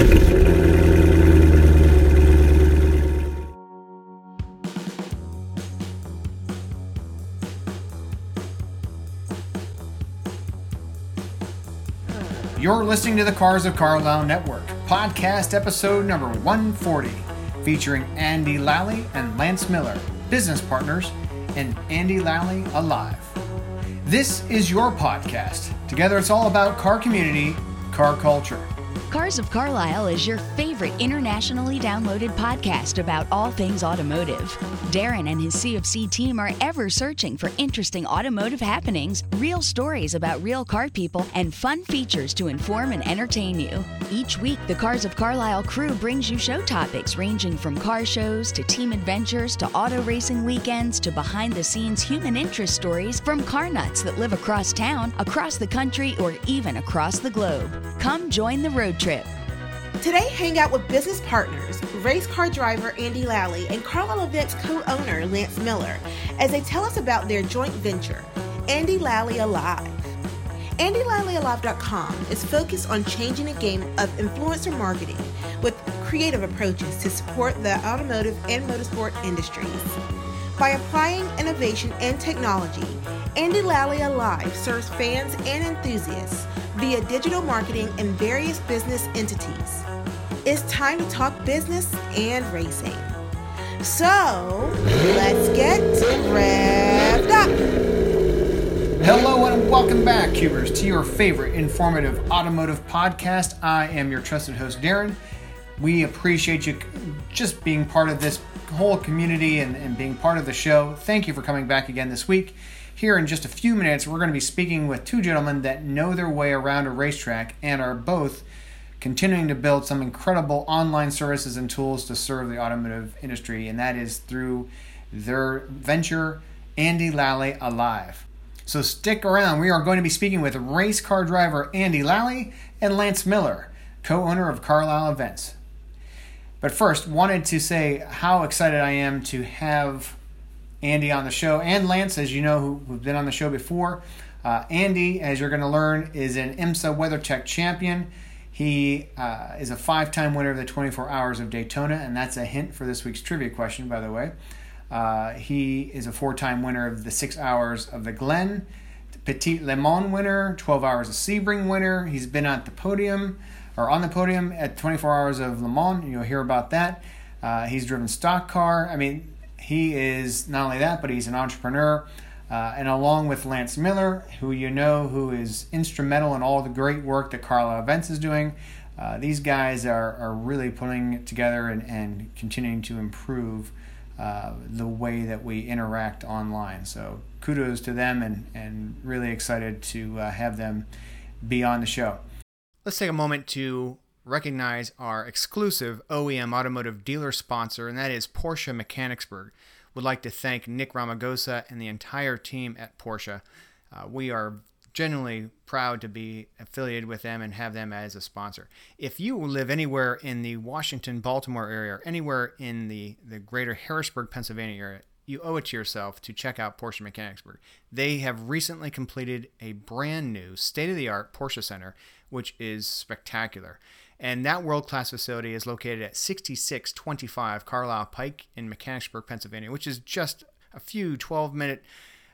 You're listening to the Cars of Carlisle Network, podcast episode number 140, featuring Andy Lally and Lance Miller, business partners in Andy Lally Alive. This is your podcast. Together, it's all about car community, car culture. Cars of Carlisle is your favorite internationally downloaded podcast about all things automotive. Darren and his CFC team are ever searching for interesting automotive happenings, real stories about real car people, and fun features to inform and entertain you. Each week, the Cars of Carlisle crew brings you show topics ranging from car shows to team adventures to auto racing weekends to behind the scenes human interest stories from car nuts that live across town, across the country, or even across the globe. Come join the road trip. Today, hang out with business partners, race car driver Andy Lally and Carlisle Events co owner Lance Miller as they tell us about their joint venture, Andy Lally Alive. AndyLallyAlive.com is focused on changing the game of influencer marketing with creative approaches to support the automotive and motorsport industries. By applying innovation and technology, Andy Lally Alive serves fans and enthusiasts via digital marketing and various business entities. It's time to talk business and racing. So, let's get revved up. Hello and welcome back, Cubers, to your favorite informative automotive podcast. I am your trusted host, Darren. We appreciate you just being part of this whole community and, and being part of the show. Thank you for coming back again this week. Here in just a few minutes, we're going to be speaking with two gentlemen that know their way around a racetrack and are both continuing to build some incredible online services and tools to serve the automotive industry, and that is through their venture, Andy Lally Alive. So stick around. We are going to be speaking with race car driver Andy Lally and Lance Miller, co owner of Carlisle Events. But first, wanted to say how excited I am to have Andy on the show, and Lance, as you know, who, who've been on the show before. Uh, Andy, as you're going to learn, is an IMSA WeatherTech champion. He uh, is a five time winner of the 24 Hours of Daytona, and that's a hint for this week's trivia question, by the way. Uh, he is a four time winner of the six hours of the Glen, Petit Le Mans winner, 12 hours of Sebring winner. He's been at the podium, on the podium at 24 Hours of Le Mans. You'll hear about that. Uh, he's driven stock car. I mean, he is not only that, but he's an entrepreneur. Uh, and along with Lance Miller, who you know, who is instrumental in all the great work that Carlisle Events is doing, uh, these guys are, are really putting it together and, and continuing to improve uh, the way that we interact online. So kudos to them and, and really excited to uh, have them be on the show. Let's take a moment to recognize our exclusive OEM automotive dealer sponsor, and that is Porsche Mechanicsburg. Would like to thank Nick Ramagosa and the entire team at Porsche. Uh, we are genuinely proud to be affiliated with them and have them as a sponsor. If you live anywhere in the Washington, Baltimore area, or anywhere in the, the greater Harrisburg, Pennsylvania area, you owe it to yourself to check out Porsche Mechanicsburg. They have recently completed a brand new state of the art Porsche Center, which is spectacular. And that world class facility is located at 6625 Carlisle Pike in Mechanicsburg, Pennsylvania, which is just a few 12 minute,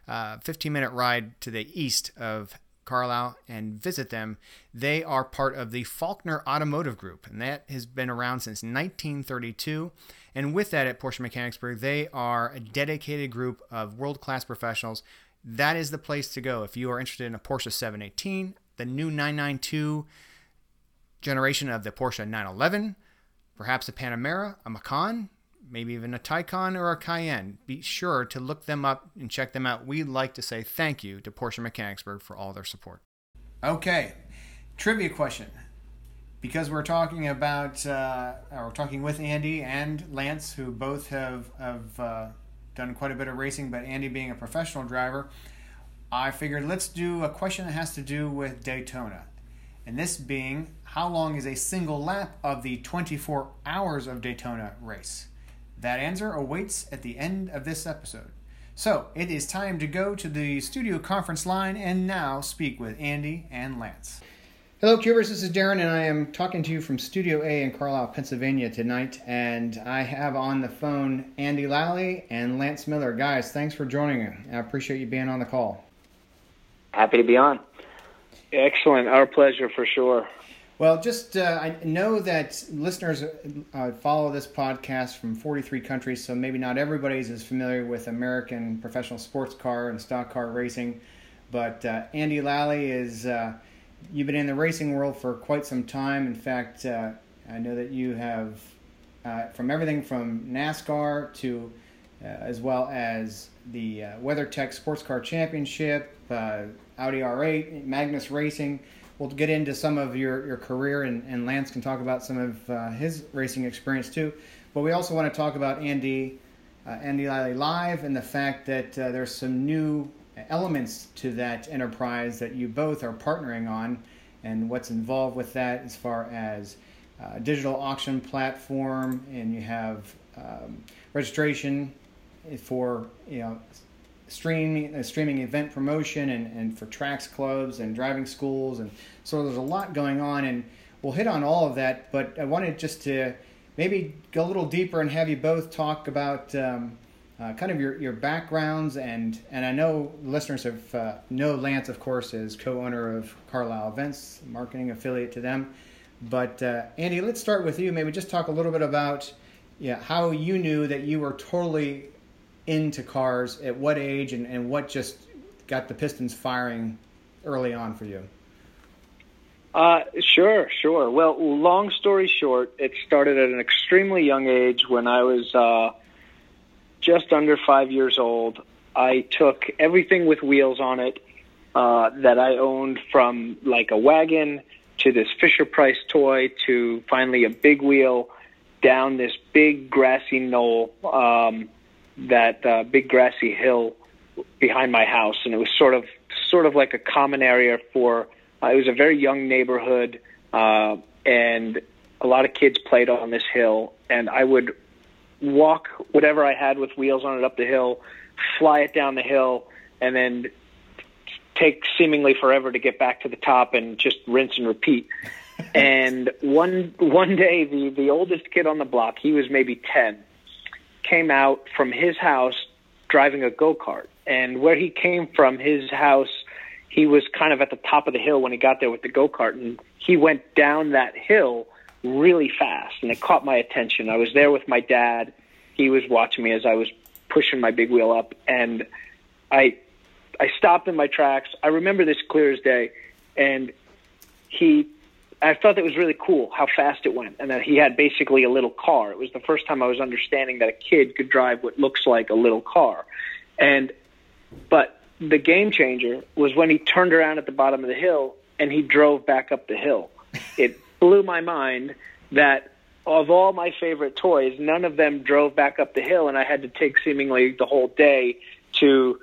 uh, 15 minute ride to the east of Carlisle and visit them. They are part of the Faulkner Automotive Group, and that has been around since 1932. And with that, at Porsche Mechanicsburg, they are a dedicated group of world class professionals. That is the place to go if you are interested in a Porsche 718, the new 992 generation of the Porsche 911, perhaps a Panamera, a Macan, maybe even a Taycan or a Cayenne. Be sure to look them up and check them out. We'd like to say thank you to Porsche Mechanicsburg for all their support. Okay, trivia question. Because we're talking about, uh, talking with Andy and Lance, who both have, have uh, done quite a bit of racing, but Andy being a professional driver, I figured let's do a question that has to do with Daytona. And this being, how long is a single lap of the 24 hours of Daytona race? That answer awaits at the end of this episode. So it is time to go to the studio conference line and now speak with Andy and Lance. Hello, Cubers. This is Darren, and I am talking to you from Studio A in Carlisle, Pennsylvania tonight. And I have on the phone Andy Lally and Lance Miller. Guys, thanks for joining. I appreciate you being on the call. Happy to be on. Excellent. Our pleasure for sure. Well, just uh, I know that listeners uh, follow this podcast from 43 countries, so maybe not everybody is as familiar with American professional sports car and stock car racing. But uh, Andy Lally is uh, you've been in the racing world for quite some time. In fact, uh, I know that you have uh, from everything from NASCAR to as well as the WeatherTech Sports Car Championship, Audi R8, Magnus Racing we'll get into some of your, your career, and, and Lance can talk about some of uh, his racing experience too. But we also want to talk about Andy, uh, Andy Lally Live, and the fact that uh, there's some new elements to that enterprise that you both are partnering on, and what's involved with that as far as uh, digital auction platform, and you have um, registration for you know streaming uh, streaming event promotion and, and for tracks clubs and driving schools. And so there's a lot going on and we'll hit on all of that but i wanted just to maybe go a little deeper and have you both talk about um, uh, kind of your, your backgrounds. And and i know listeners have uh, know lance of course is co-owner of carlisle events marketing affiliate to them. But uh, andy let's start with you. Maybe just talk a little bit about yeah, how you knew that you were totally into cars at what age and, and what just got the pistons firing early on for you? Uh, sure, sure. Well, long story short, it started at an extremely young age when I was uh, just under five years old. I took everything with wheels on it uh, that I owned from like a wagon to this Fisher Price toy to finally a big wheel down this big grassy knoll. Um, that uh, big grassy hill behind my house, and it was sort of sort of like a common area for. Uh, it was a very young neighborhood, uh, and a lot of kids played on this hill, and I would walk whatever I had with wheels on it up the hill, fly it down the hill, and then take seemingly forever to get back to the top and just rinse and repeat. and one one day the the oldest kid on the block, he was maybe 10 came out from his house driving a go kart. And where he came from, his house, he was kind of at the top of the hill when he got there with the go kart. And he went down that hill really fast. And it caught my attention. I was there with my dad. He was watching me as I was pushing my big wheel up. And I, I stopped in my tracks. I remember this clear as day. And he I thought that was really cool how fast it went, and that he had basically a little car. It was the first time I was understanding that a kid could drive what looks like a little car, and but the game changer was when he turned around at the bottom of the hill and he drove back up the hill. It blew my mind that of all my favorite toys, none of them drove back up the hill, and I had to take seemingly the whole day to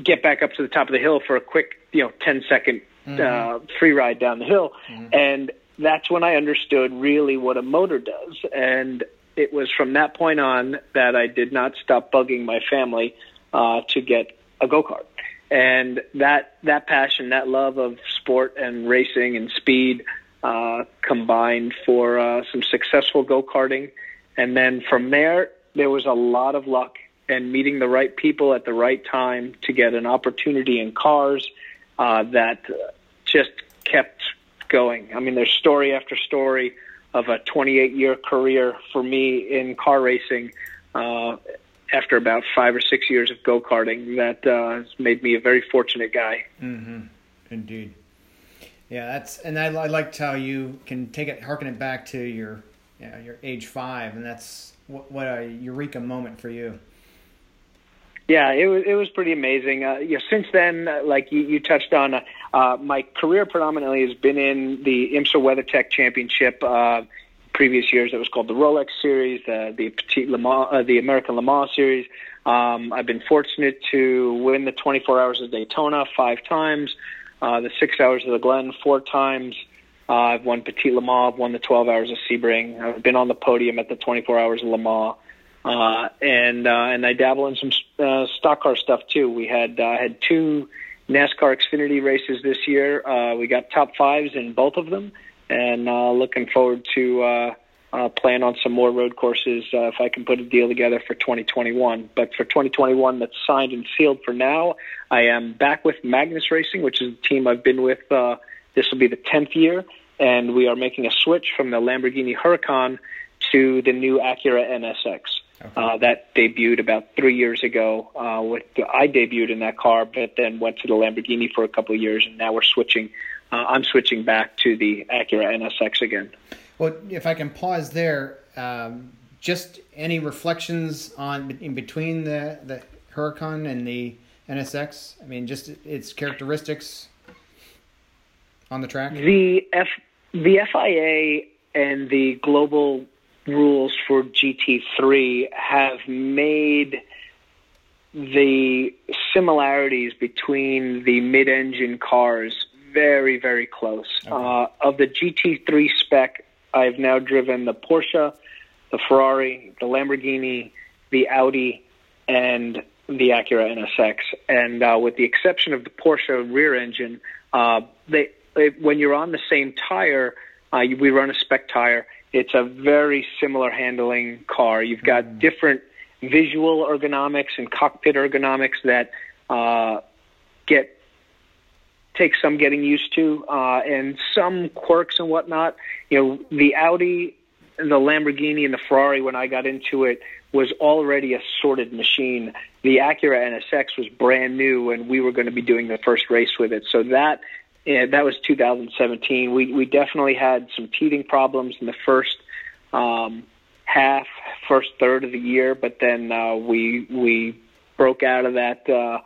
get back up to the top of the hill for a quick, you know, 10 second mm-hmm. uh, free ride down the hill, mm-hmm. and that's when I understood really what a motor does. And it was from that point on that I did not stop bugging my family uh, to get a go kart. And that that passion, that love of sport and racing and speed, uh, combined for uh, some successful go karting. And then from there, there was a lot of luck and meeting the right people at the right time to get an opportunity in cars uh, that just kept going. I mean, there's story after story of a 28 year career for me in car racing. Uh, after about five or six years of go karting, that uh, has made me a very fortunate guy. Mm-hmm. Indeed. Yeah, that's and I, I liked how you can take it, harken it back to your, you know, your age five, and that's what, what a eureka moment for you. Yeah, it was it was pretty amazing. Uh, you know, since then, uh, like you, you touched on, uh, uh, my career predominantly has been in the IMSA WeatherTech Championship. Uh, previous years, it was called the Rolex Series, uh, the Petit Le Mans, uh, the American Le Mans Series. Um, I've been fortunate to win the 24 Hours of Daytona five times, uh, the Six Hours of the Glen four times. Uh, I've won Petit Le Mans. I've won the 12 Hours of Sebring. I've been on the podium at the 24 Hours of Le Mans. Uh, and uh, and I dabble in some uh, stock car stuff too. We had uh, had two NASCAR Xfinity races this year. Uh, we got top fives in both of them, and uh, looking forward to uh, uh, playing on some more road courses uh, if I can put a deal together for 2021. But for 2021, that's signed and sealed for now. I am back with Magnus Racing, which is the team I've been with. Uh, this will be the 10th year, and we are making a switch from the Lamborghini Huracan to the new Acura NSX. Okay. Uh, that debuted about three years ago. Uh, with I debuted in that car, but then went to the Lamborghini for a couple of years, and now we're switching. Uh, I'm switching back to the Acura NSX again. Well, if I can pause there, um, just any reflections on in between the the Huracan and the NSX? I mean, just its characteristics on the track. The F the FIA and the global rules for GT3 have made the similarities between the mid-engine cars very, very close. Okay. Uh, of the GT3 spec, I've now driven the Porsche, the Ferrari, the Lamborghini, the Audi, and the Acura NSX. And uh, with the exception of the Porsche rear engine, uh, they, they, when you're on the same tire, uh, we run a spec tire it's a very similar handling car. You've got mm. different visual ergonomics and cockpit ergonomics that uh, get take some getting used to, uh, and some quirks and whatnot. You know, the Audi, the Lamborghini, and the Ferrari. When I got into it, was already a sorted machine. The Acura NSX was brand new, and we were going to be doing the first race with it. So that yeah, that was 2017. We we definitely had some teething problems in the first um, half, first third of the year, but then uh, we we broke out of that uh,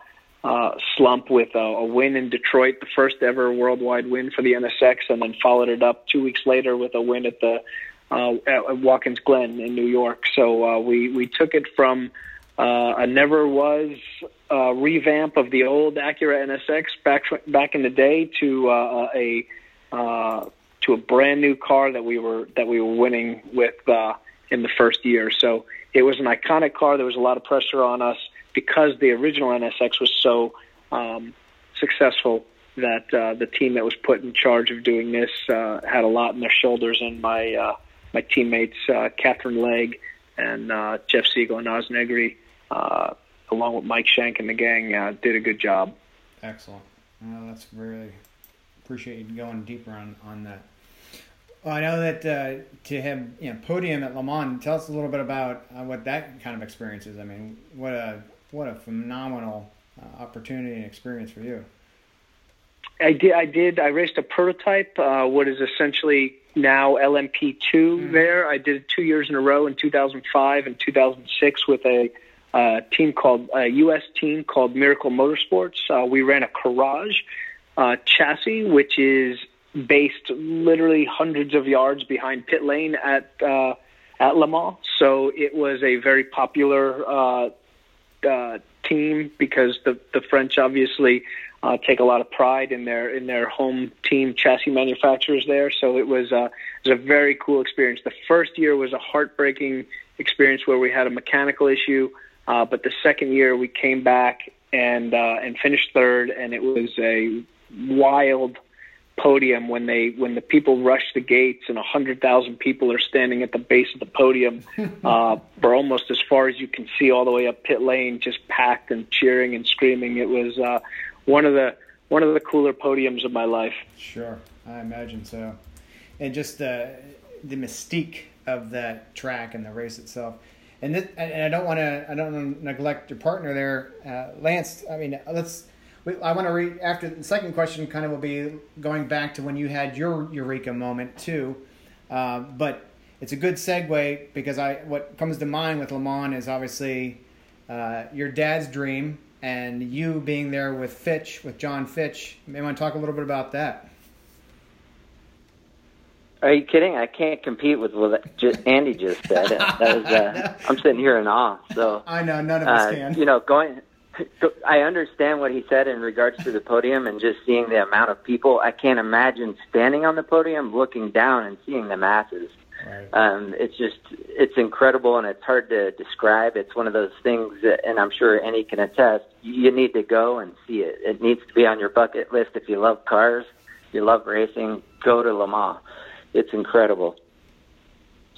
uh, slump with a, a win in Detroit, the first ever worldwide win for the NSX, and then followed it up two weeks later with a win at the uh, at Watkins Glen in New York. So uh, we we took it from uh, a never was uh, revamp of the old Acura NSX back back in the day to uh, a uh, to a brand new car that we were that we were winning with uh, in the first year. So it was an iconic car. There was a lot of pressure on us because the original NSX was so um, successful that uh, the team that was put in charge of doing this uh, had a lot in their shoulders, and my uh, my teammates uh, Katherine Legge and uh, Jeff Segal and Oz Negri uh, along with Mike Shank and the gang, uh, did a good job. Excellent. Well, that's really appreciate you going deeper on on that. Well, I know that uh, to have you know podium at Le Mans. Tell us a little bit about uh, what that kind of experience is. I mean, what a what a phenomenal uh, opportunity and experience for you. I did. I did. I raced a prototype, uh, what is essentially now LMP2 mm. there. I did it two years in a row in 2005 and 2006 with a uh, team called a U.S. team called Miracle Motorsports. Uh, we ran a Courage uh, chassis, which is based literally hundreds of yards behind pit lane at uh, at Le Mans. So it was a very popular uh, uh, team because the the French obviously uh, take a lot of pride in their in their home team chassis manufacturers there. So it was uh, it was a very cool experience. The first year was a heartbreaking experience where we had a mechanical issue. Uh, but the second year we came back and uh, and finished third, and it was a wild podium when they when the people rush the gates and a hundred thousand people are standing at the base of the podium uh, for almost as far as you can see all the way up pit lane, just packed and cheering and screaming. It was uh, one of the one of the cooler podiums of my life. Sure, I imagine so, and just uh, the mystique of that track and the race itself and this, and I don't want to I don't want to neglect your partner there, uh, Lance. I mean, let's. We, I want to read after the second question. Kind of will be going back to when you had your eureka moment too, uh, but it's a good segue because I what comes to mind with Le Mans is obviously uh, your dad's dream and you being there with Fitch with John Fitch. May want to talk a little bit about that. Are you kidding? I can't compete with what Andy just said. That was, uh, I'm sitting here in awe. So I know none of us uh, can. You know, going. I understand what he said in regards to the podium and just seeing the amount of people. I can't imagine standing on the podium, looking down, and seeing the masses. Right. Um, it's just it's incredible and it's hard to describe. It's one of those things, that, and I'm sure Andy can attest. You need to go and see it. It needs to be on your bucket list if you love cars, you love racing. Go to Le Mans. It's incredible.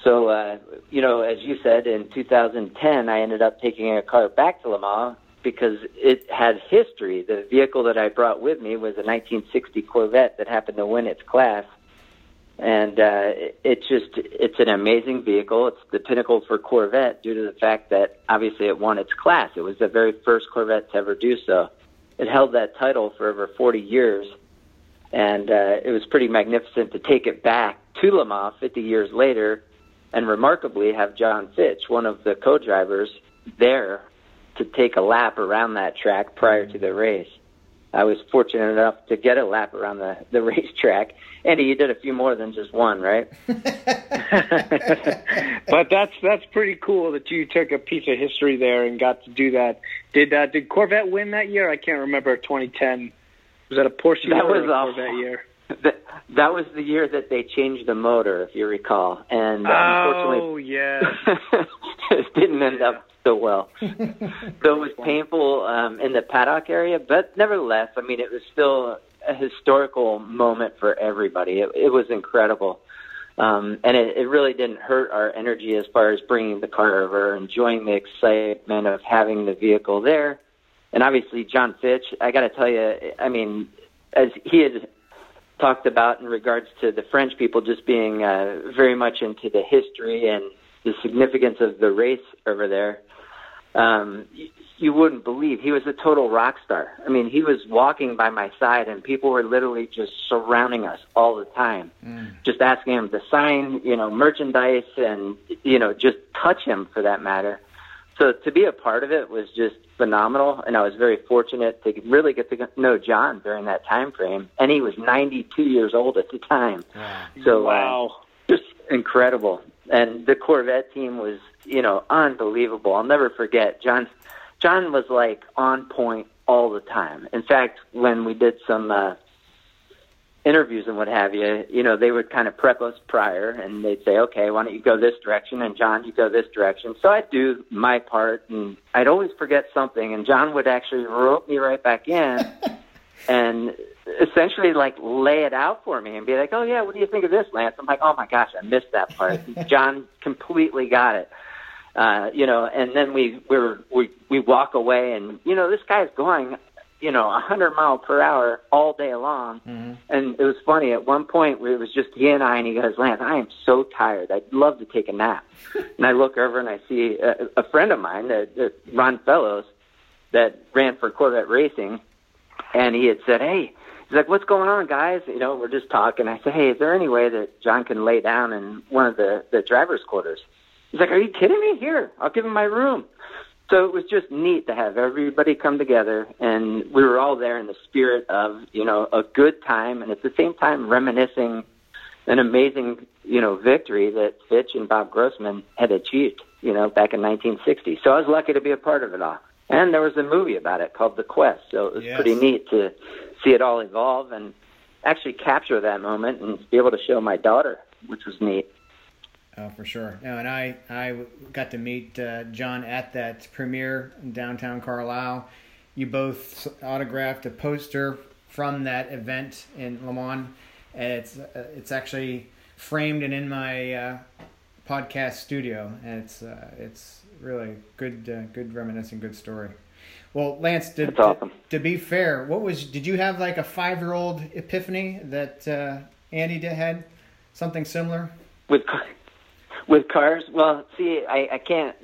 So, uh, you know, as you said, in 2010, I ended up taking a car back to Le Mans because it had history. The vehicle that I brought with me was a 1960 Corvette that happened to win its class. And uh, it just, it's an amazing vehicle. It's the pinnacle for Corvette due to the fact that obviously it won its class. It was the very first Corvette to ever do so. It held that title for over 40 years. And uh, it was pretty magnificent to take it back to Le Mans 50 years later and remarkably have John Fitch, one of the co-drivers, there to take a lap around that track prior to the race. I was fortunate enough to get a lap around the the racetrack. Andy, you did a few more than just one, right? but that's that's pretty cool that you took a piece of history there and got to do that. Did uh, did Corvette win that year? I can't remember. 2010 was that a Porsche that was a Corvette year? That, that was the year that they changed the motor, if you recall, and uh, oh, unfortunately, yeah, it didn't end up so well. so it was painful um, in the paddock area, but nevertheless, I mean, it was still a historical moment for everybody. It, it was incredible. Um, and it, it really didn't hurt our energy as far as bringing the car over, enjoying the excitement of having the vehicle there. And obviously, John Fitch, I got to tell you, I mean, as he had talked about in regards to the French people just being uh, very much into the history and the significance of the race over there um, you, you wouldn't believe he was a total rock star. I mean, he was walking by my side, and people were literally just surrounding us all the time, mm. just asking him to sign, you know, merchandise, and you know, just touch him for that matter. So to be a part of it was just phenomenal, and I was very fortunate to really get to know John during that time frame. And he was 92 years old at the time. So wow, uh, just incredible. And the Corvette team was you know, unbelievable. I'll never forget. John John was like on point all the time. In fact, when we did some uh interviews and what have you, you know, they would kind of prep us prior and they'd say, okay, why don't you go this direction? And John, you go this direction. So I'd do my part and I'd always forget something and John would actually rope me right back in and essentially like lay it out for me and be like, oh yeah, what do you think of this, Lance? I'm like, oh my gosh, I missed that part. John completely got it uh, you know, and then we we're, we we walk away, and you know, this guy's going, you know, a hundred mile per hour all day long, mm-hmm. and it was funny. At one point, it was just he and I, and he goes, "Lance, I am so tired. I'd love to take a nap." and I look over and I see a, a friend of mine, uh, uh, Ron Fellows, that ran for Corvette Racing, and he had said, "Hey." He's like, "What's going on, guys?" You know, we're just talking. I said, "Hey, is there any way that John can lay down in one of the the drivers' quarters?" He's like, "Are you kidding me? Here, I'll give him my room." So it was just neat to have everybody come together, and we were all there in the spirit of you know a good time, and at the same time reminiscing an amazing you know victory that Fitch and Bob Grossman had achieved you know back in 1960. So I was lucky to be a part of it all. And there was a movie about it called The Quest, so it was yes. pretty neat to see it all evolve and actually capture that moment and be able to show my daughter, which was neat. Oh, for sure. No, and I I got to meet uh, John at that premiere in downtown Carlisle. You both autographed a poster from that event in Le Mans. And it's uh, it's actually framed and in my uh, podcast studio, and it's uh, it's really good uh, good reminiscing, good story. Well, Lance, did, awesome. to, to, be fair, what was did you have like a five year old epiphany that uh, Andy did, had something similar? With with cars, well, see, I, I can't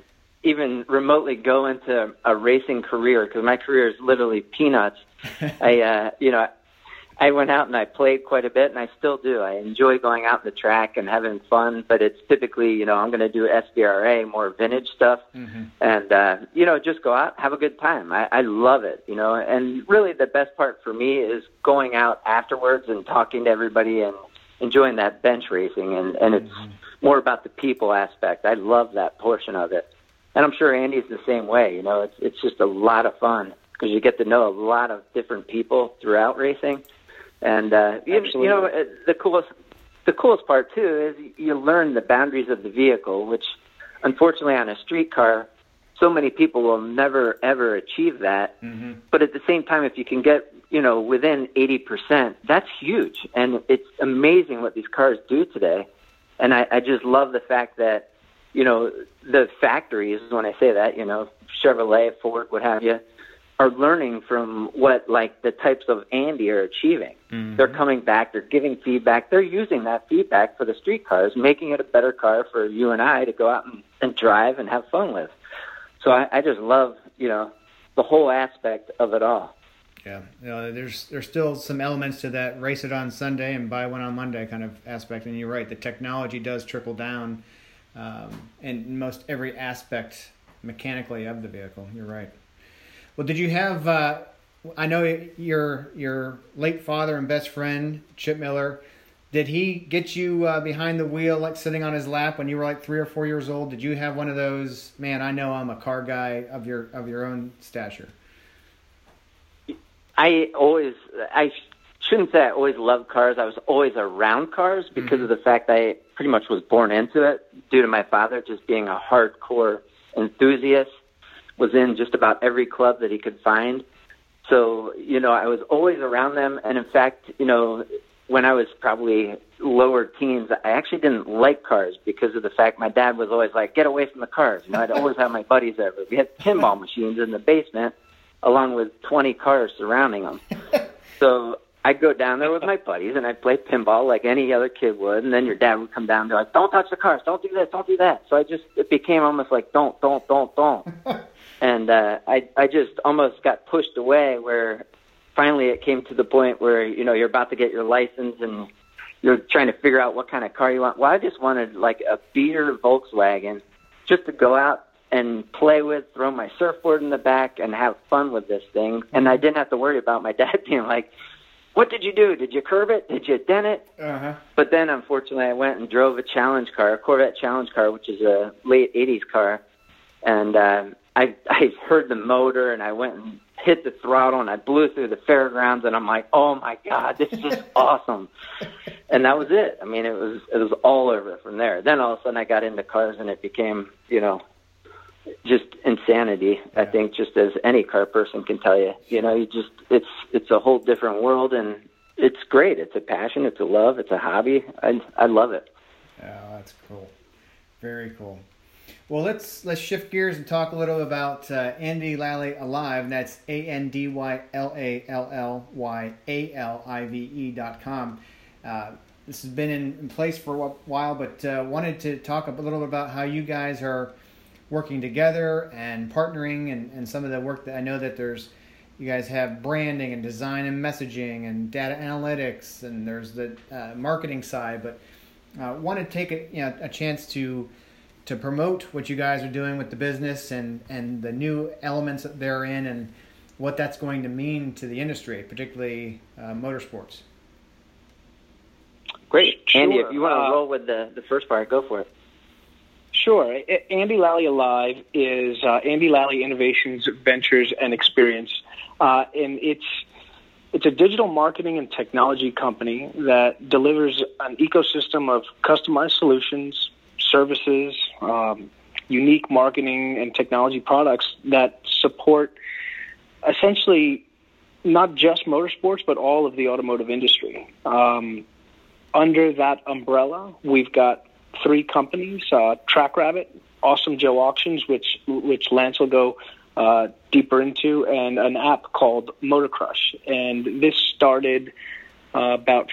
even remotely go into a racing career because my career is literally peanuts. I, uh, you know, I went out and I played quite a bit, and I still do. I enjoy going out in the track and having fun, but it's typically, you know, I'm going to do SVRA, more vintage stuff, mm-hmm. and uh, you know, just go out, have a good time. I, I love it, you know. And really, the best part for me is going out afterwards and talking to everybody and enjoying that bench racing, and and it's mm-hmm. more about the people aspect. I love that portion of it, and I'm sure Andy's the same way. You know, it's it's just a lot of fun because you get to know a lot of different people throughout racing, and uh, you, you know the coolest the coolest part too is you learn the boundaries of the vehicle, which unfortunately on a street car, so many people will never ever achieve that. Mm-hmm. But at the same time, if you can get you know within 80%, that's huge, and it's amazing what these cars do today. And I, I just love the fact that you know the factories. When I say that, you know Chevrolet, Ford, what have you are learning from what like the types of Andy are achieving. Mm-hmm. They're coming back, they're giving feedback, they're using that feedback for the street cars, making it a better car for you and I to go out and, and drive and have fun with. So I, I just love, you know, the whole aspect of it all. Yeah, you know, there's there's still some elements to that race it on Sunday and buy one on Monday kind of aspect. And you're right, the technology does trickle down um, in most every aspect mechanically of the vehicle. You're right. Well, did you have? Uh, I know your your late father and best friend Chip Miller. Did he get you uh, behind the wheel, like sitting on his lap when you were like three or four years old? Did you have one of those? Man, I know I'm a car guy of your of your own stature. I always I shouldn't say I always loved cars. I was always around cars because mm-hmm. of the fact I pretty much was born into it due to my father just being a hardcore enthusiast was in just about every club that he could find. So, you know, I was always around them. And in fact, you know, when I was probably lower teens, I actually didn't like cars because of the fact my dad was always like, get away from the cars. You know, I'd always have my buddies over. We had pinball machines in the basement along with 20 cars surrounding them. So I'd go down there with my buddies and I'd play pinball like any other kid would. And then your dad would come down and be like, don't touch the cars. Don't do this. Don't do that. So I just, it became almost like, don't, don't, don't, don't and uh, I I just almost got pushed away. Where finally it came to the point where you know you're about to get your license and you're trying to figure out what kind of car you want. Well, I just wanted like a beater Volkswagen just to go out and play with, throw my surfboard in the back, and have fun with this thing. And I didn't have to worry about my dad being like, "What did you do? Did you curb it? Did you dent it?" Uh-huh. But then, unfortunately, I went and drove a challenge car, a Corvette challenge car, which is a late '80s car, and uh, I I heard the motor and I went and hit the throttle and I blew through the fairgrounds and I'm like, oh my god, this is awesome. And that was it. I mean, it was it was all over from there. Then all of a sudden I got into cars and it became, you know, just insanity. I think just as any car person can tell you, you know, you just it's it's a whole different world and it's great. It's a passion. It's a love. It's a hobby. I I love it. Yeah, that's cool. Very cool. Well, let's let's shift gears and talk a little about uh, Andy Lally Alive. And that's A N D Y L A L L Y A L I V E dot com. Uh, this has been in, in, place for a while, but uh, wanted to talk a little bit about how you guys are working together and partnering, and, and some of the work that I know that there's. You guys have branding and design and messaging and data analytics, and there's the uh, marketing side. But uh, want to take a, you know, a chance to to promote what you guys are doing with the business and, and the new elements that they're in and what that's going to mean to the industry, particularly uh, motorsports. Great. Sure. Andy, if you want to uh, roll with the, the first part, go for it. Sure. Andy Lally Alive is uh, Andy Lally Innovations, Ventures, and Experience. Uh, and it's it's a digital marketing and technology company that delivers an ecosystem of customized solutions, services, um, unique marketing and technology products that support essentially not just motorsports, but all of the automotive industry. Um, under that umbrella, we've got three companies: uh, TrackRabbit, Awesome Joe Auctions, which which Lance will go uh, deeper into, and an app called Motor Crush. And this started uh, about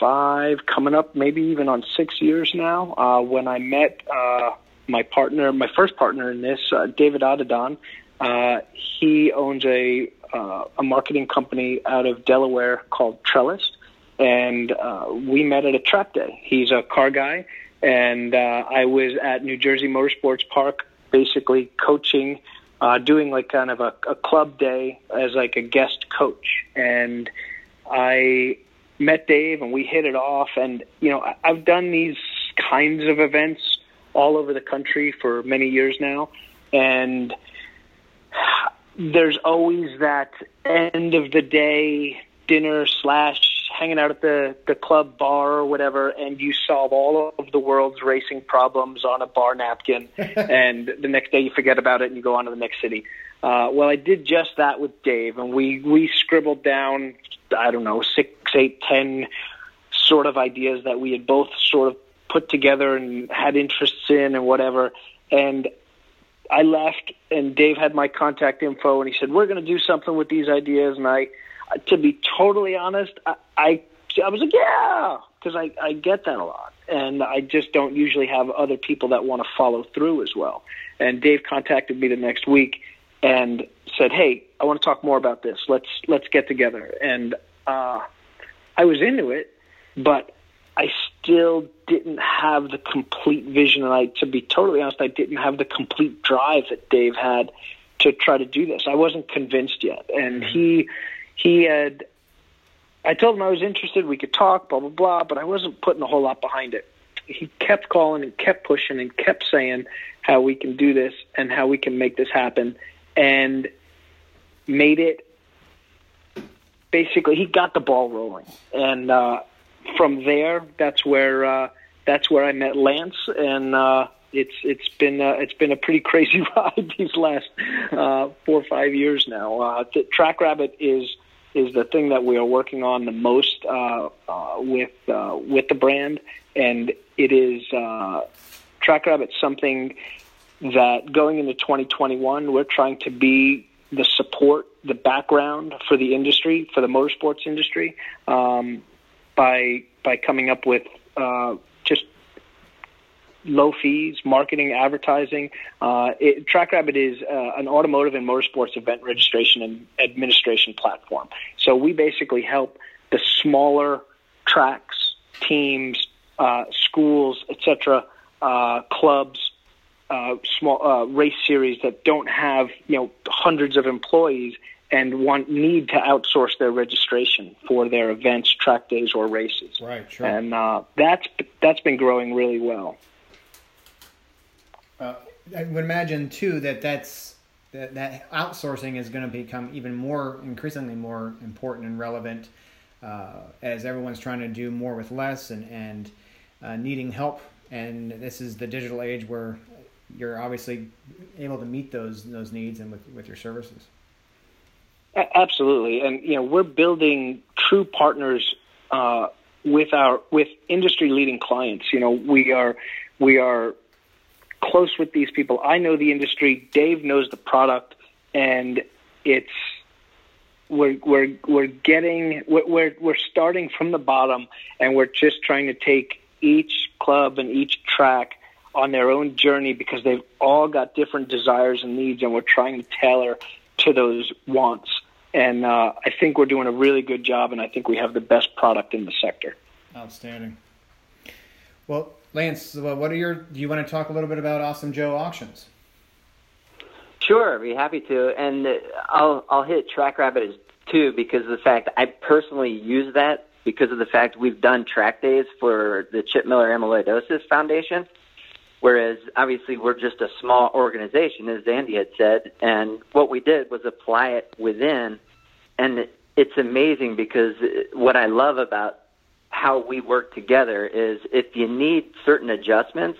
five, coming up maybe even on six years now. Uh, when I met uh, my partner, my first partner in this, uh, David Adadon, uh, he owns a a marketing company out of Delaware called Trellis, and we met at a track day. He's a car guy, and uh, I was at New Jersey Motorsports Park, basically coaching, uh, doing like kind of a, a club day as like a guest coach, and I met Dave and we hit it off. And, you know, I've done these kinds of events all over the country for many years now. And there's always that end of the day dinner slash hanging out at the the club bar or whatever, and you solve all of the world's racing problems on a bar napkin, and the next day you forget about it and you go on to the next city. Uh, well, I did just that with Dave, and we we scribbled down I don't know six, eight, ten sort of ideas that we had both sort of put together and had interests in and whatever. And I left, and Dave had my contact info, and he said, "We're going to do something with these ideas." And I, to be totally honest, I, I, I was like, "Yeah," because I, I get that a lot, and I just don't usually have other people that want to follow through as well. And Dave contacted me the next week and said, "Hey, I want to talk more about this. Let's let's get together." And uh, I was into it, but I still didn't have the complete vision, and I, to be totally honest, I didn't have the complete drive that Dave had to try to do this. I wasn't convinced yet, and he he had. I told him I was interested. We could talk, blah blah blah, but I wasn't putting a whole lot behind it. He kept calling and kept pushing and kept saying how we can do this and how we can make this happen, and made it. Basically, he got the ball rolling, and uh, from there, that's where uh, that's where I met Lance, and uh, it's it's been uh, it's been a pretty crazy ride these last uh, four or five years now. Uh, Track Rabbit is is the thing that we are working on the most uh, uh, with uh, with the brand, and it is uh, Track something that going into 2021 we're trying to be the support, the background for the industry, for the motorsports industry. Um, by by coming up with uh, low fees, marketing, advertising. Uh, it, TrackRabbit is uh, an automotive and motorsports event registration and administration platform. So we basically help the smaller tracks, teams, uh, schools, etc., uh, clubs, uh, small uh, race series that don't have you know hundreds of employees and want need to outsource their registration for their events, track days, or races. Right, sure. And uh, that's that's been growing really well. Uh, I would imagine too that that's that, that outsourcing is going to become even more increasingly more important and relevant uh, as everyone's trying to do more with less and and uh, needing help. And this is the digital age where you're obviously able to meet those those needs and with, with your services. Absolutely, and you know we're building true partners uh, with our with industry leading clients. You know we are we are close with these people. I know the industry. Dave knows the product, and it's we're we're we're getting we're we're starting from the bottom, and we're just trying to take each club and each track on their own journey because they've all got different desires and needs, and we're trying to tailor to those wants and uh, I think we're doing a really good job, and I think we have the best product in the sector. Outstanding. Well, Lance, uh, what are your? Do you want to talk a little bit about Awesome Joe auctions? Sure, I'd be happy to, and I'll I'll hit Track Rabbit too because of the fact I personally use that because of the fact we've done track days for the Chip Miller Amyloidosis Foundation. Whereas obviously we're just a small organization, as Andy had said, and what we did was apply it within and it's amazing because what I love about how we work together is if you need certain adjustments,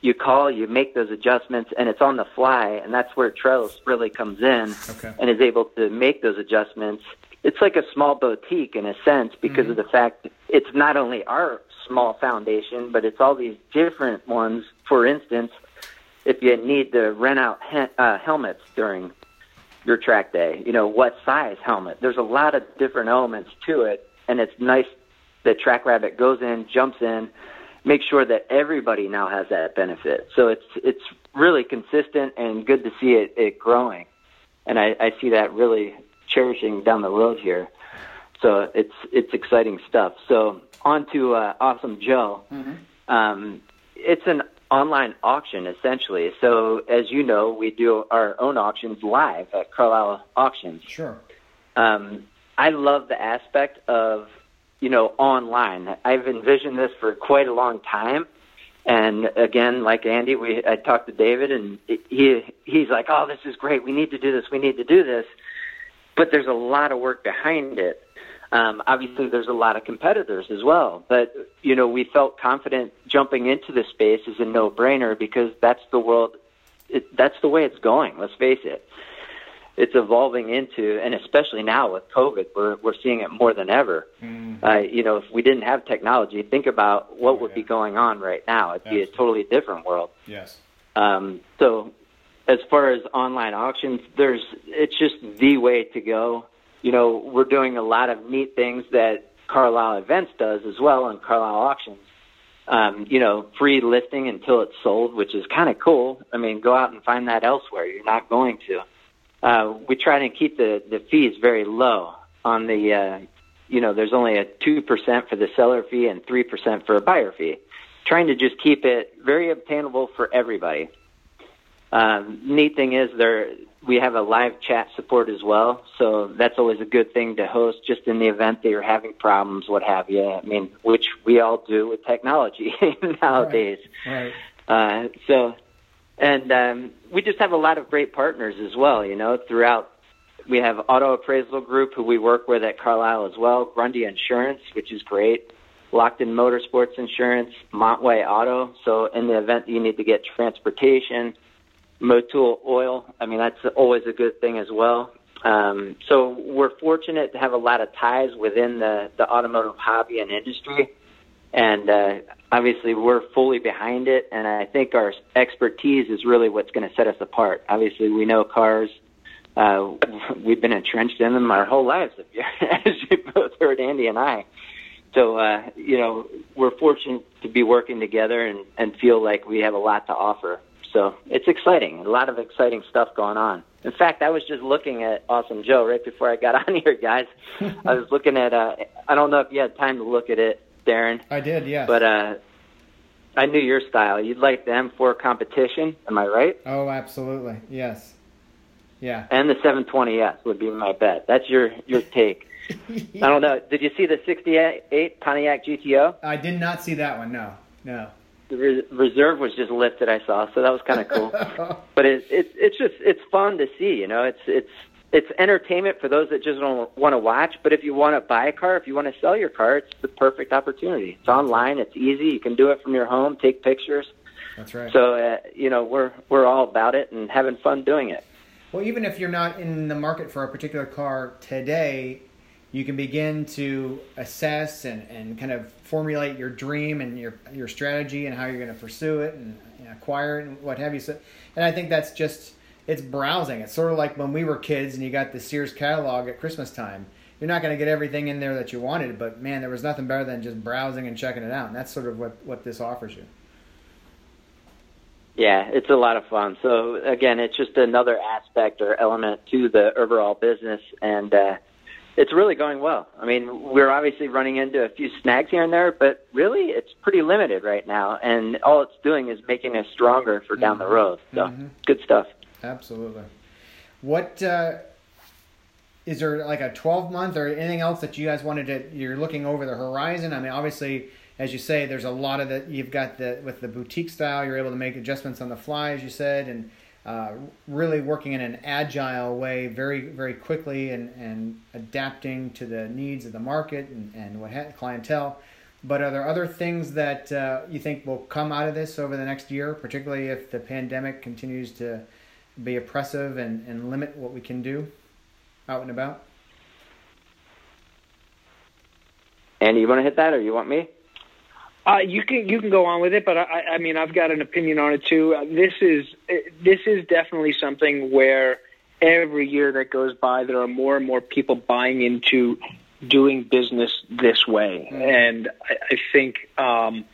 you call, you make those adjustments, and it's on the fly, and that's where Trellis really comes in okay. and is able to make those adjustments. It's like a small boutique in a sense because mm-hmm. of the fact it's not only our small foundation, but it's all these different ones. For instance, if you need to rent out he- uh, helmets during your track day. You know, what size helmet. There's a lot of different elements to it, and it's nice that Track Rabbit goes in, jumps in, makes sure that everybody now has that benefit. So it's it's really consistent and good to see it, it growing, and I, I see that really cherishing down the road here. So it's it's exciting stuff. So on to uh, Awesome Joe. Mm-hmm. Um, it's an online auction essentially. So as you know, we do our own auctions live at Carlisle Auctions. Sure. Um, I love the aspect of you know online. I've envisioned this for quite a long time. And again, like Andy, we I talked to David, and he he's like, "Oh, this is great. We need to do this. We need to do this." But there's a lot of work behind it. Um, obviously, there's a lot of competitors as well, but you know we felt confident jumping into the space is a no-brainer because that's the world. It, that's the way it's going. Let's face it. It's evolving into, and especially now with COVID, we're we're seeing it more than ever. Mm-hmm. Uh, you know, if we didn't have technology, think about what oh, would yeah. be going on right now. It'd Absolutely. be a totally different world. Yes. Um, so, as far as online auctions, there's it's just the way to go you know, we're doing a lot of neat things that Carlisle Events does as well on Carlisle Auctions. Um, you know, free listing until it's sold, which is kind of cool. I mean, go out and find that elsewhere. You're not going to. Uh, we try to keep the, the fees very low on the, uh, you know, there's only a 2% for the seller fee and 3% for a buyer fee. Trying to just keep it very obtainable for everybody. Um, neat thing is there we have a live chat support as well, so that's always a good thing to host just in the event that you're having problems, what have you. I mean, which we all do with technology nowadays. Right. right. Uh, so, and um, we just have a lot of great partners as well. You know, throughout we have Auto Appraisal Group, who we work with at Carlisle as well. Grundy Insurance, which is great. Lockton Motorsports Insurance, Montway Auto. So, in the event that you need to get transportation Motul oil. I mean, that's always a good thing as well. Um, so we're fortunate to have a lot of ties within the, the automotive hobby and industry. And uh, obviously, we're fully behind it. And I think our expertise is really what's going to set us apart. Obviously, we know cars. Uh, we've been entrenched in them our whole lives, as you both heard, Andy and I. So, uh, you know, we're fortunate to be working together and, and feel like we have a lot to offer. So it's exciting. A lot of exciting stuff going on. In fact, I was just looking at Awesome Joe right before I got on here, guys. I was looking at. Uh, I don't know if you had time to look at it, Darren. I did, yeah. But uh, I knew your style. You'd like the M4 competition, am I right? Oh, absolutely. Yes. Yeah. And the 720S would be my bet. That's your your take. I don't know. Did you see the 68 Pontiac GTO? I did not see that one. No. No the re- reserve was just lifted. I saw, so that was kind of cool. but it's it's it's just it's fun to see. You know, it's it's it's entertainment for those that just don't want to watch. But if you want to buy a car, if you want to sell your car, it's the perfect opportunity. It's online. It's easy. You can do it from your home. Take pictures. That's right. So uh, you know we're we're all about it and having fun doing it. Well, even if you're not in the market for a particular car today, you can begin to assess and, and kind of formulate your dream and your your strategy and how you're going to pursue it and, and acquire it and what have you. So, and I think that's just it's browsing. It's sort of like when we were kids and you got the Sears catalog at Christmas time. You're not going to get everything in there that you wanted, but man, there was nothing better than just browsing and checking it out. And that's sort of what what this offers you. Yeah, it's a lot of fun. So again, it's just another aspect or element to the overall business, and uh, it's really going well. I mean, we're obviously running into a few snags here and there, but really it's pretty limited right now. And all it's doing is making us stronger for down mm-hmm. the road. So mm-hmm. good stuff. Absolutely. What uh, is there like a 12 month or anything else that you guys wanted to? You're looking over the horizon. I mean, obviously, as you say, there's a lot of that. You've got the with the boutique style. You're able to make adjustments on the fly, as you said, and uh, really working in an agile way very very quickly and, and adapting to the needs of the market and, and what ha- clientele but are there other things that uh, you think will come out of this over the next year particularly if the pandemic continues to be oppressive and, and limit what we can do out and about Andy, you want to hit that or you want me uh, you can you can go on with it, but I, I mean I've got an opinion on it too. Uh, this is this is definitely something where every year that goes by, there are more and more people buying into doing business this way, mm-hmm. and I, I think um,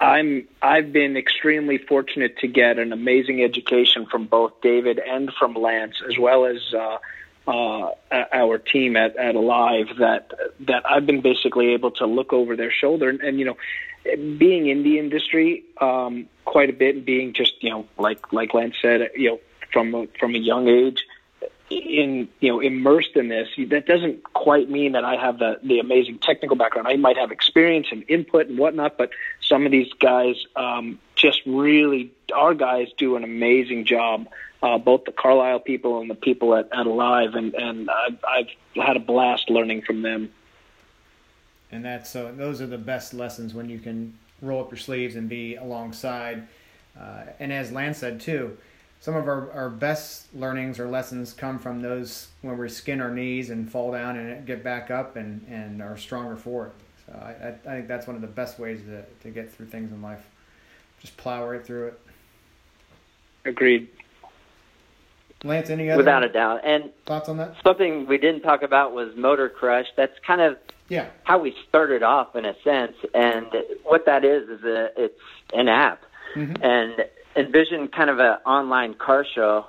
I'm I've been extremely fortunate to get an amazing education from both David and from Lance, as well as. Uh, uh, our team at, at Alive that that I've been basically able to look over their shoulder and, and you know being in the industry um, quite a bit and being just you know like like Lance said you know from a, from a young age in you know immersed in this that doesn't quite mean that I have the the amazing technical background I might have experience and input and whatnot but some of these guys um, just really our guys do an amazing job uh, both the Carlisle people and the people at, at Alive, and and I've, I've had a blast learning from them. And that's so those are the best lessons when you can roll up your sleeves and be alongside. Uh, and as Lance said too, some of our, our best learnings or lessons come from those when we skin our knees and fall down and get back up and, and are stronger for it. So I, I think that's one of the best ways to, to get through things in life. Just plow right through it. Agreed. Lance, any other without a doubt. And thoughts on that? Something we didn't talk about was Motor Crush. That's kind of yeah how we started off in a sense. And what that is is a it's an app. Mm-hmm. And envision kind of an online car show.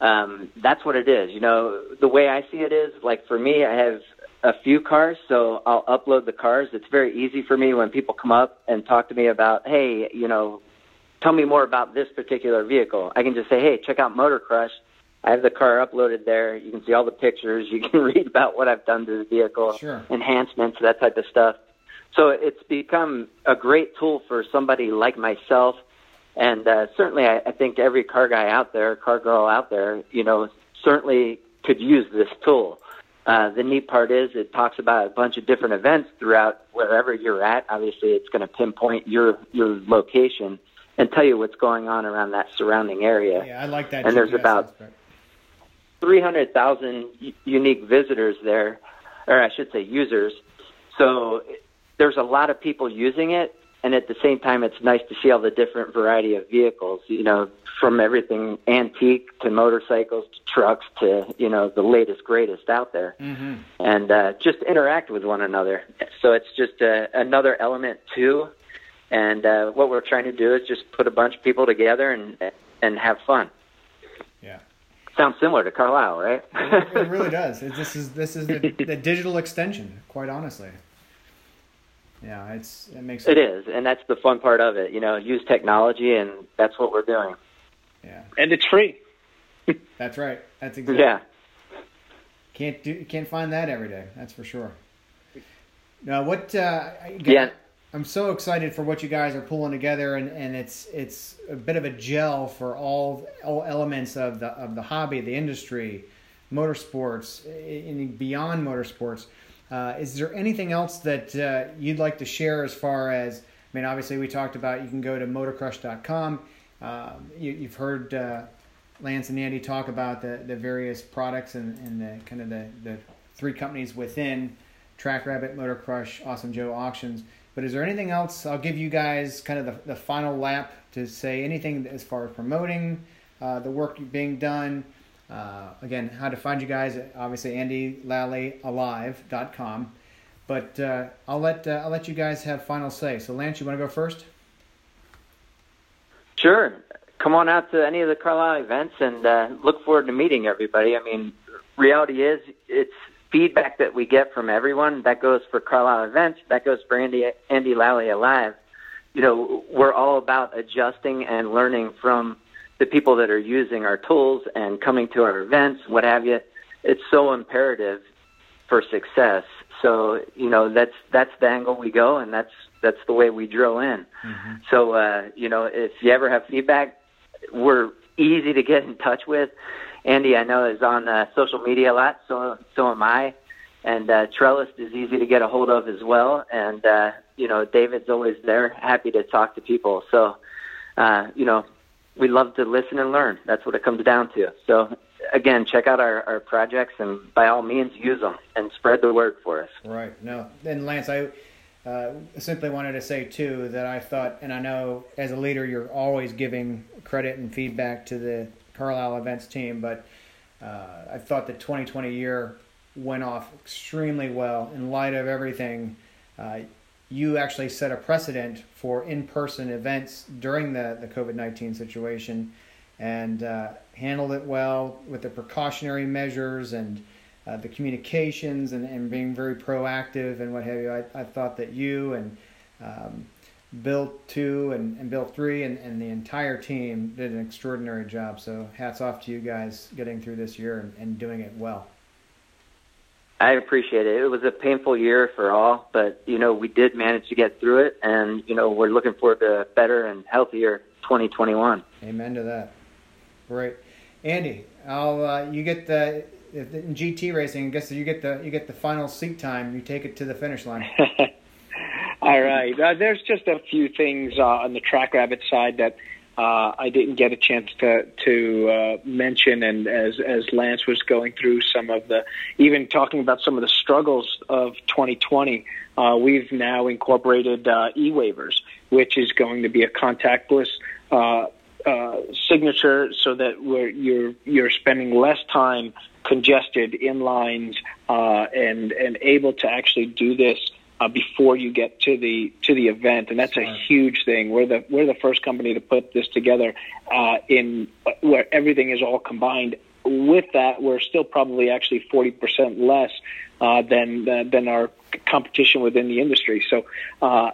Um, that's what it is. You know, the way I see it is like for me, I have a few cars, so I'll upload the cars. It's very easy for me when people come up and talk to me about, hey, you know, tell me more about this particular vehicle. I can just say, hey, check out Motor Crush. I have the car uploaded there. You can see all the pictures. You can read about what I've done to the vehicle, sure. enhancements, that type of stuff. So it's become a great tool for somebody like myself. And uh, certainly, I, I think every car guy out there, car girl out there, you know, certainly could use this tool. Uh, the neat part is it talks about a bunch of different events throughout wherever you're at. Obviously, it's going to pinpoint your your location and tell you what's going on around that surrounding area. Yeah, I like that. And there's about aspect. 300,000 unique visitors there, or I should say users. So there's a lot of people using it, and at the same time, it's nice to see all the different variety of vehicles. You know, from everything antique to motorcycles to trucks to you know the latest greatest out there, mm-hmm. and uh, just interact with one another. So it's just uh, another element too. And uh, what we're trying to do is just put a bunch of people together and and have fun. Yeah sounds similar to Carlisle, right? it, it, really does. It, this is this is the, the, digital extension, quite honestly. Yeah, it's it makes it is, and that's the fun part of it. You know, use technology, and that's what we're doing. Yeah, and it's free. that's right. That's exactly. Yeah. Can't do can't find that every day. That's for sure. Now, what? Uh, yeah. I'm so excited for what you guys are pulling together, and, and it's it's a bit of a gel for all all elements of the of the hobby, the industry, motorsports, and beyond motorsports. Uh, is there anything else that uh, you'd like to share as far as? I mean, obviously we talked about you can go to motorcrush.com. Um, you, you've heard uh, Lance and Andy talk about the, the various products and, and the kind of the, the three companies within Track Rabbit, Motor Crush, Awesome Joe Auctions. But is there anything else? I'll give you guys kind of the, the final lap to say anything as far as promoting uh, the work being done. Uh, again, how to find you guys, obviously, AndyLallyAlive.com. But uh, I'll let uh, I'll let you guys have final say. So, Lance, you want to go first? Sure. Come on out to any of the Carlisle events and uh, look forward to meeting everybody. I mean, reality is it's feedback that we get from everyone, that goes for Carlisle Events, that goes for Andy, Andy Lally Alive. You know, we're all about adjusting and learning from the people that are using our tools and coming to our events, what have you. It's so imperative for success. So, you know, that's that's the angle we go and that's that's the way we drill in. Mm-hmm. So, uh, you know, if you ever have feedback, we're easy to get in touch with. Andy, I know, is on uh, social media a lot. So so am I. And uh, Trellis is easy to get a hold of as well. And uh, you know, David's always there, happy to talk to people. So uh, you know, we love to listen and learn. That's what it comes down to. So again, check out our, our projects and by all means use them and spread the word for us. Right. No. And Lance, I uh, simply wanted to say too that I thought, and I know as a leader, you're always giving credit and feedback to the Carlisle events team, but uh, I thought the 2020 year went off extremely well in light of everything. Uh, you actually set a precedent for in-person events during the, the COVID-19 situation and uh, handled it well with the precautionary measures and uh, the communications and, and being very proactive and what have you. I, I thought that you and um, Bill two and, and Bill three and, and the entire team did an extraordinary job. So hats off to you guys getting through this year and, and doing it well. I appreciate it. It was a painful year for all, but you know we did manage to get through it, and you know we're looking forward to a better and healthier 2021. Amen to that. Great, Andy. I'll uh, you get the in GT racing. I guess you get the you get the final seat time. You take it to the finish line. All right. Uh, there's just a few things uh, on the Track Rabbit side that uh, I didn't get a chance to to uh, mention, and as as Lance was going through some of the, even talking about some of the struggles of 2020, uh, we've now incorporated uh, e-waivers, which is going to be a contactless uh, uh, signature, so that we're, you're you're spending less time congested in lines uh, and and able to actually do this uh, before you get to the to the event, and that's a huge thing. We're the we're the first company to put this together uh, in where everything is all combined. With that, we're still probably actually forty percent less uh, than uh, than our competition within the industry. So, uh,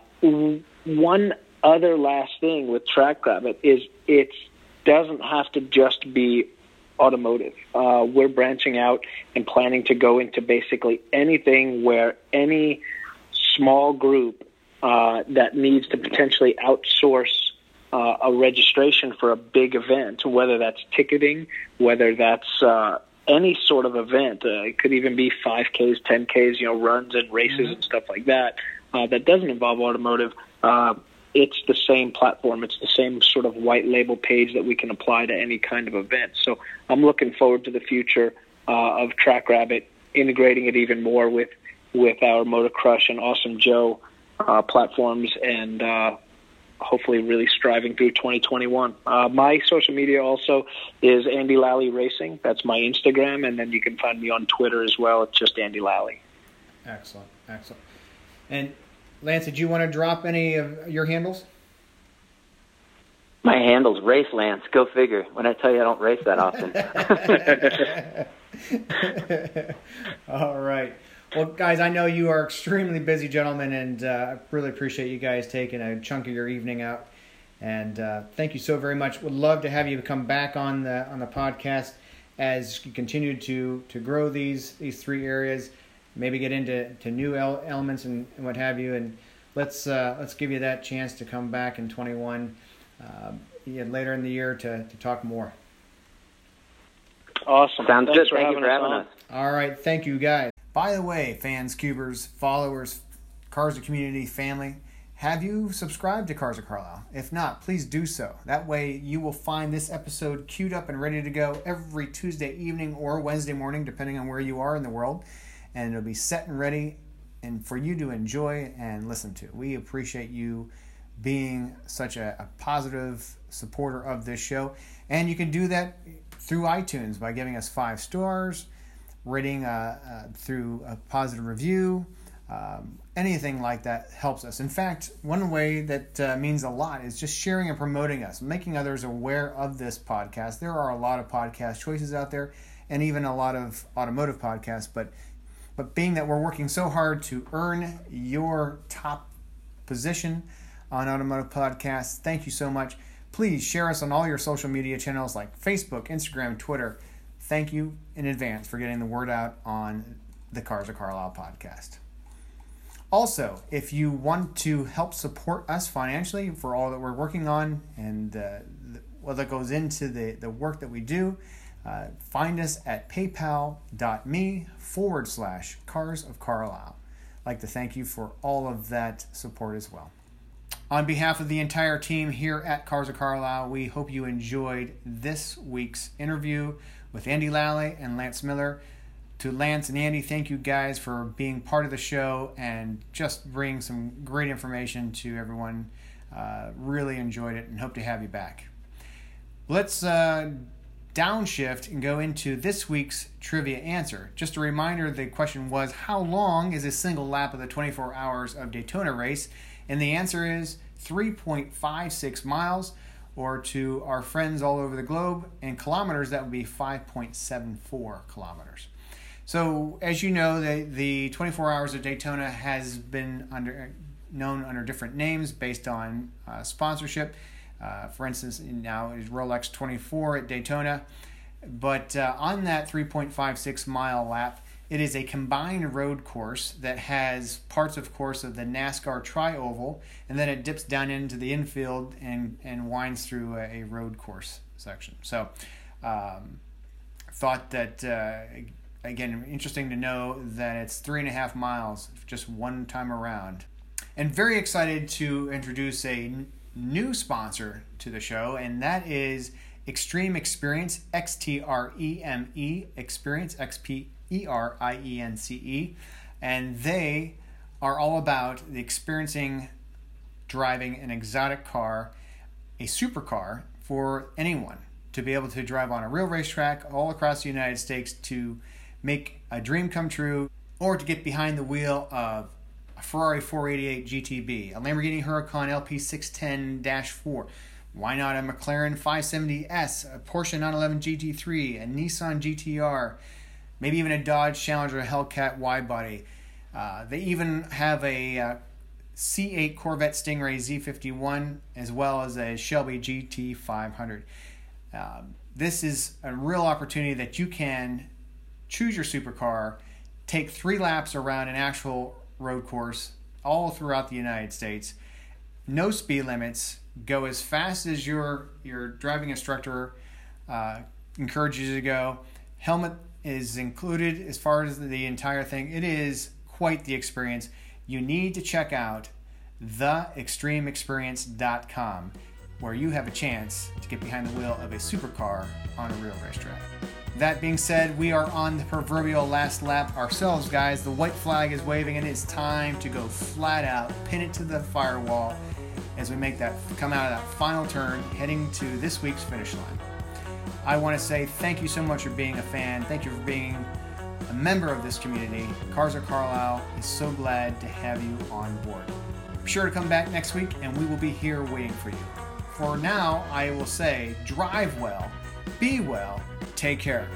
one other last thing with TrackRabbit is it doesn't have to just be automotive. Uh, we're branching out and planning to go into basically anything where any small group uh, that needs to potentially outsource uh, a registration for a big event, whether that's ticketing, whether that's uh, any sort of event. Uh, it could even be 5Ks, 10Ks, you know, runs and races mm-hmm. and stuff like that. Uh, that doesn't involve automotive. Uh, it's the same platform. It's the same sort of white label page that we can apply to any kind of event. So I'm looking forward to the future uh, of TrackRabbit, integrating it even more with with our Motor Crush and Awesome Joe uh, platforms, and uh, hopefully really striving through 2021. Uh, my social media also is Andy Lally Racing. That's my Instagram, and then you can find me on Twitter as well. It's just Andy Lally. Excellent, excellent. And Lance, did you want to drop any of your handles? My handle's Race Lance. Go figure. When I tell you I don't race that often. All right. Well, guys, I know you are extremely busy gentlemen, and uh, I really appreciate you guys taking a chunk of your evening out. And uh, thank you so very much. Would love to have you come back on the on the podcast as you continue to to grow these these three areas. Maybe get into to new elements and, and what have you. And let's uh, let's give you that chance to come back in 21 uh, later in the year to to talk more. Awesome. Sounds Thanks good. For Thank you for having us. All right. Thank you, guys. By the way, fans, cubers, followers, Cars of Community family, have you subscribed to Cars of Carlisle? If not, please do so. That way, you will find this episode queued up and ready to go every Tuesday evening or Wednesday morning, depending on where you are in the world. And it'll be set and ready and for you to enjoy and listen to. We appreciate you being such a, a positive supporter of this show. And you can do that through iTunes by giving us five stars rating uh, uh, through a positive review, um, anything like that helps us. In fact, one way that uh, means a lot is just sharing and promoting us, making others aware of this podcast. There are a lot of podcast choices out there, and even a lot of automotive podcasts. But but being that we're working so hard to earn your top position on automotive podcasts, thank you so much. Please share us on all your social media channels like Facebook, Instagram, Twitter thank you in advance for getting the word out on the Cars of Carlisle podcast. Also, if you want to help support us financially for all that we're working on and uh, what that goes into the, the work that we do, uh, find us at paypal.me forward slash cars of Carlisle. Like to thank you for all of that support as well. On behalf of the entire team here at Cars of Carlisle, we hope you enjoyed this week's interview with Andy Lally and Lance Miller. To Lance and Andy, thank you guys for being part of the show and just bringing some great information to everyone. Uh, really enjoyed it and hope to have you back. Let's uh, downshift and go into this week's trivia answer. Just a reminder the question was How long is a single lap of the 24 hours of Daytona race? And the answer is 3.56 miles or to our friends all over the globe in kilometers, that would be 5.74 kilometers. So, as you know, the, the 24 Hours of Daytona has been under known under different names based on uh, sponsorship. Uh, for instance, now is Rolex 24 at Daytona. But uh, on that 3.56 mile lap, it is a combined road course that has parts, of course, of the NASCAR Tri Oval, and then it dips down into the infield and, and winds through a, a road course section. So, um, thought that, uh, again, interesting to know that it's three and a half miles just one time around. And very excited to introduce a n- new sponsor to the show, and that is Extreme Experience, X T R E M E, Experience, X P E R I E N C E. And they are all about the experiencing driving an exotic car, a supercar for anyone to be able to drive on a real racetrack all across the United States to make a dream come true or to get behind the wheel of a Ferrari 488 GTB, a Lamborghini Huracan LP610 4. Why not a McLaren 570S, a Porsche 911 GT3, a Nissan GTR, maybe even a Dodge Challenger Hellcat wide body. Uh, they even have a uh, C8 Corvette Stingray Z51 as well as a Shelby GT500. Um, this is a real opportunity that you can choose your supercar, take three laps around an actual road course all throughout the United States. No speed limits. Go as fast as your your driving instructor uh, encourages you to go. Helmet is included as far as the entire thing. It is quite the experience. You need to check out theextremeexperience.com where you have a chance to get behind the wheel of a supercar on a real racetrack. That being said, we are on the proverbial last lap ourselves, guys. The white flag is waving, and it's time to go flat out, pin it to the firewall as we make that come out of that final turn, heading to this week's finish line. I want to say thank you so much for being a fan. Thank you for being a member of this community. Cars Carlisle is so glad to have you on board. Be sure to come back next week, and we will be here waiting for you. For now, I will say drive well, be well, take care.